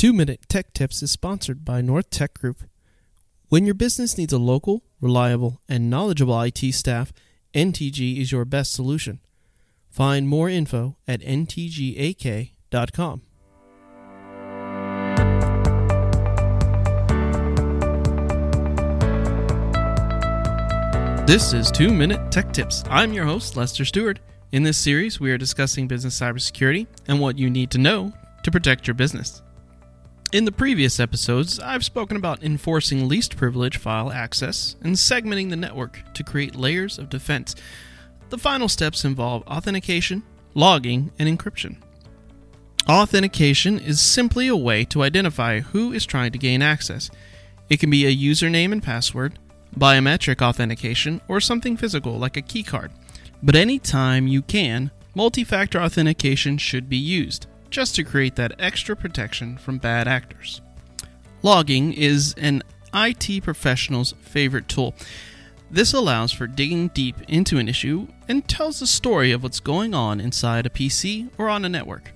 Two Minute Tech Tips is sponsored by North Tech Group. When your business needs a local, reliable, and knowledgeable IT staff, NTG is your best solution. Find more info at ntgak.com. This is 2 Minute Tech Tips. I'm your host, Lester Stewart. In this series, we are discussing business cybersecurity and what you need to know to protect your business. In the previous episodes, I've spoken about enforcing least privilege file access and segmenting the network to create layers of defense. The final steps involve authentication, logging, and encryption. Authentication is simply a way to identify who is trying to gain access. It can be a username and password, biometric authentication, or something physical like a keycard. But anytime you can, multi factor authentication should be used, just to create that extra protection from bad actors. Logging is an IT professional's favorite tool. This allows for digging deep into an issue and tells the story of what's going on inside a PC or on a network.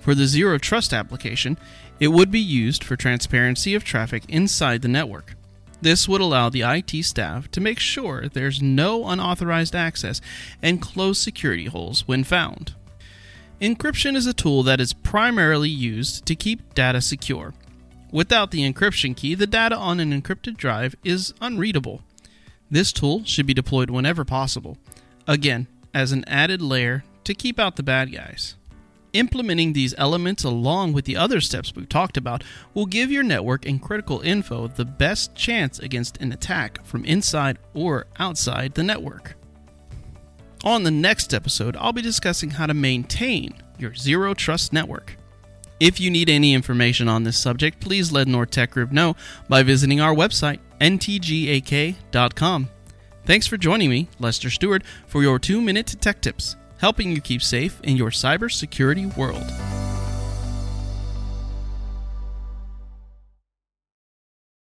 For the Zero Trust application, it would be used for transparency of traffic inside the network. This would allow the IT staff to make sure there's no unauthorized access and close security holes when found. Encryption is a tool that is primarily used to keep data secure. Without the encryption key, the data on an encrypted drive is unreadable. This tool should be deployed whenever possible, again, as an added layer to keep out the bad guys. Implementing these elements along with the other steps we've talked about will give your network and critical info the best chance against an attack from inside or outside the network. On the next episode, I'll be discussing how to maintain your zero trust network. If you need any information on this subject, please let North Tech Group know by visiting our website, ntgak.com. Thanks for joining me, Lester Stewart, for your two minute tech tips helping you keep safe in your cybersecurity world.